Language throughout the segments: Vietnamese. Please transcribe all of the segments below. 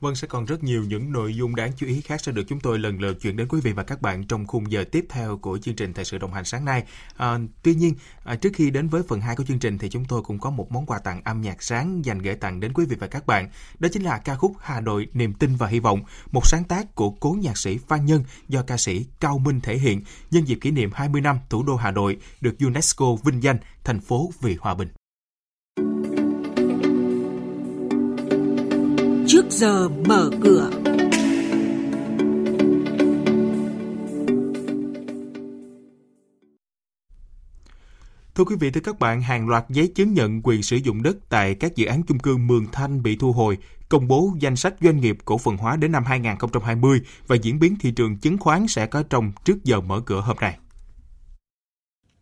Vâng, sẽ còn rất nhiều những nội dung đáng chú ý khác sẽ được chúng tôi lần lượt chuyển đến quý vị và các bạn trong khung giờ tiếp theo của chương trình Thời sự đồng hành sáng nay. À, tuy nhiên, à, trước khi đến với phần 2 của chương trình thì chúng tôi cũng có một món quà tặng âm nhạc sáng dành gửi tặng đến quý vị và các bạn. Đó chính là ca khúc Hà Nội niềm tin và hy vọng, một sáng tác của cố nhạc sĩ Phan Nhân do ca sĩ Cao Minh thể hiện nhân dịp kỷ niệm 20 năm thủ đô Hà Nội được UNESCO vinh danh thành phố vì hòa bình. Trước giờ mở cửa. Thưa quý vị, thưa các bạn, hàng loạt giấy chứng nhận quyền sử dụng đất tại các dự án chung cư Mường Thanh bị thu hồi, công bố danh sách doanh nghiệp cổ phần hóa đến năm 2020 và diễn biến thị trường chứng khoán sẽ có trong trước giờ mở cửa hôm nay.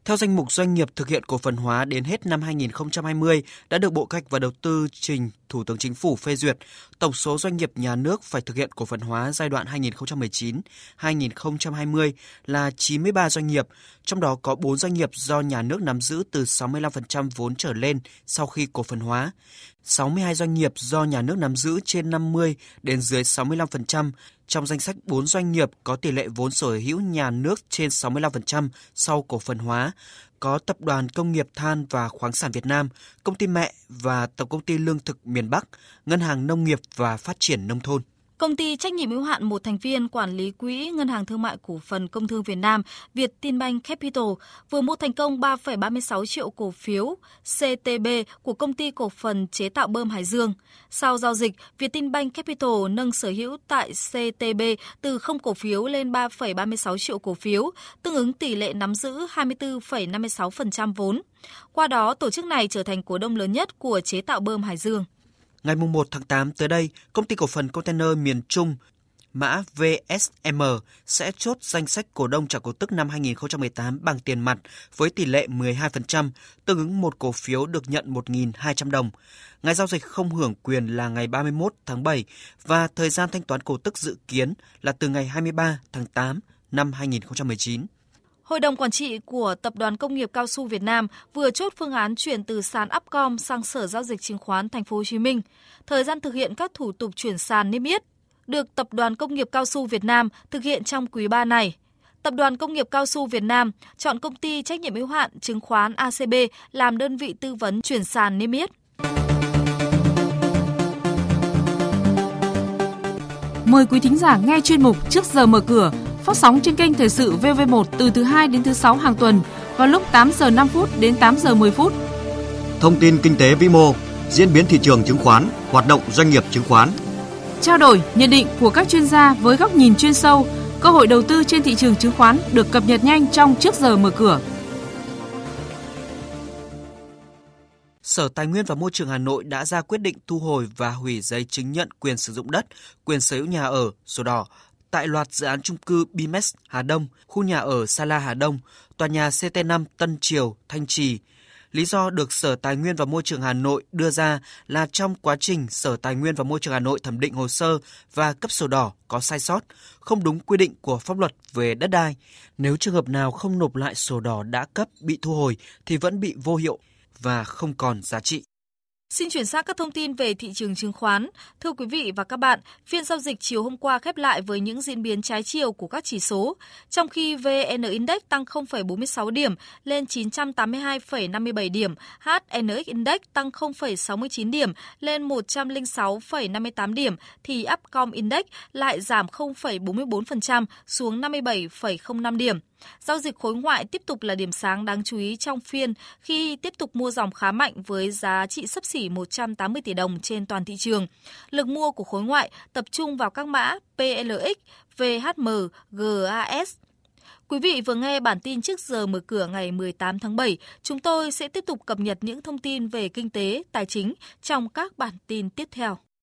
Theo danh mục doanh nghiệp thực hiện cổ phần hóa đến hết năm 2020 đã được Bộ Cách và Đầu tư trình Thủ tướng Chính phủ phê duyệt, tổng số doanh nghiệp nhà nước phải thực hiện cổ phần hóa giai đoạn 2019-2020 là 93 doanh nghiệp, trong đó có 4 doanh nghiệp do nhà nước nắm giữ từ 65% vốn trở lên sau khi cổ phần hóa. 62 doanh nghiệp do nhà nước nắm giữ trên 50 đến dưới 65%, trong danh sách 4 doanh nghiệp có tỷ lệ vốn sở hữu nhà nước trên 65% sau cổ phần hóa, có Tập đoàn Công nghiệp Than và Khoáng sản Việt Nam, Công ty mẹ và Tổng công ty Lương thực miền Bắc, Ngân hàng Nông nghiệp và Phát triển Nông thôn. Công ty trách nhiệm hữu hạn một thành viên quản lý quỹ Ngân hàng Thương mại Cổ phần Công thương Việt Nam Việt Tin Banh Capital vừa mua thành công 3,36 triệu cổ phiếu CTB của công ty cổ phần chế tạo bơm Hải Dương. Sau giao dịch, Việt Tin Banh Capital nâng sở hữu tại CTB từ 0 cổ phiếu lên 3,36 triệu cổ phiếu, tương ứng tỷ lệ nắm giữ 24,56% vốn. Qua đó, tổ chức này trở thành cổ đông lớn nhất của chế tạo bơm Hải Dương. Ngày 1 tháng 8 tới đây, công ty cổ phần container miền Trung mã VSM sẽ chốt danh sách cổ đông trả cổ tức năm 2018 bằng tiền mặt với tỷ lệ 12%, tương ứng một cổ phiếu được nhận 1.200 đồng. Ngày giao dịch không hưởng quyền là ngày 31 tháng 7 và thời gian thanh toán cổ tức dự kiến là từ ngày 23 tháng 8 năm 2019. Hội đồng quản trị của Tập đoàn Công nghiệp Cao su Việt Nam vừa chốt phương án chuyển từ sàn Upcom sang Sở giao dịch chứng khoán Thành phố Hồ Chí Minh. Thời gian thực hiện các thủ tục chuyển sàn niêm yết được Tập đoàn Công nghiệp Cao su Việt Nam thực hiện trong quý 3 này. Tập đoàn Công nghiệp Cao su Việt Nam chọn công ty trách nhiệm hữu hạn chứng khoán ACB làm đơn vị tư vấn chuyển sàn niêm yết. Mời quý thính giả nghe chuyên mục Trước giờ mở cửa phát sóng trên kênh Thời sự VV1 từ thứ 2 đến thứ 6 hàng tuần vào lúc 8 giờ 5 phút đến 8 giờ 10 phút. Thông tin kinh tế vĩ mô, diễn biến thị trường chứng khoán, hoạt động doanh nghiệp chứng khoán. Trao đổi, nhận định của các chuyên gia với góc nhìn chuyên sâu, cơ hội đầu tư trên thị trường chứng khoán được cập nhật nhanh trong trước giờ mở cửa. Sở Tài nguyên và Môi trường Hà Nội đã ra quyết định thu hồi và hủy giấy chứng nhận quyền sử dụng đất, quyền sở hữu nhà ở, sổ đỏ tại loạt dự án chung cư Bimex Hà Đông, khu nhà ở Sala Hà Đông, tòa nhà CT5 Tân Triều, Thanh Trì. Lý do được Sở Tài nguyên và Môi trường Hà Nội đưa ra là trong quá trình Sở Tài nguyên và Môi trường Hà Nội thẩm định hồ sơ và cấp sổ đỏ có sai sót, không đúng quy định của pháp luật về đất đai. Nếu trường hợp nào không nộp lại sổ đỏ đã cấp bị thu hồi thì vẫn bị vô hiệu và không còn giá trị. Xin chuyển sang các thông tin về thị trường chứng khoán. Thưa quý vị và các bạn, phiên giao dịch chiều hôm qua khép lại với những diễn biến trái chiều của các chỉ số. Trong khi VN Index tăng 0,46 điểm lên 982,57 điểm, HNX Index tăng 0,69 điểm lên 106,58 điểm, thì Upcom Index lại giảm 0,44% xuống 57,05 điểm. Giao dịch khối ngoại tiếp tục là điểm sáng đáng chú ý trong phiên khi tiếp tục mua dòng khá mạnh với giá trị sấp xỉ 180 tỷ đồng trên toàn thị trường. Lực mua của khối ngoại tập trung vào các mã PLX, VHM, GAS. Quý vị vừa nghe bản tin trước giờ mở cửa ngày 18 tháng 7. Chúng tôi sẽ tiếp tục cập nhật những thông tin về kinh tế, tài chính trong các bản tin tiếp theo.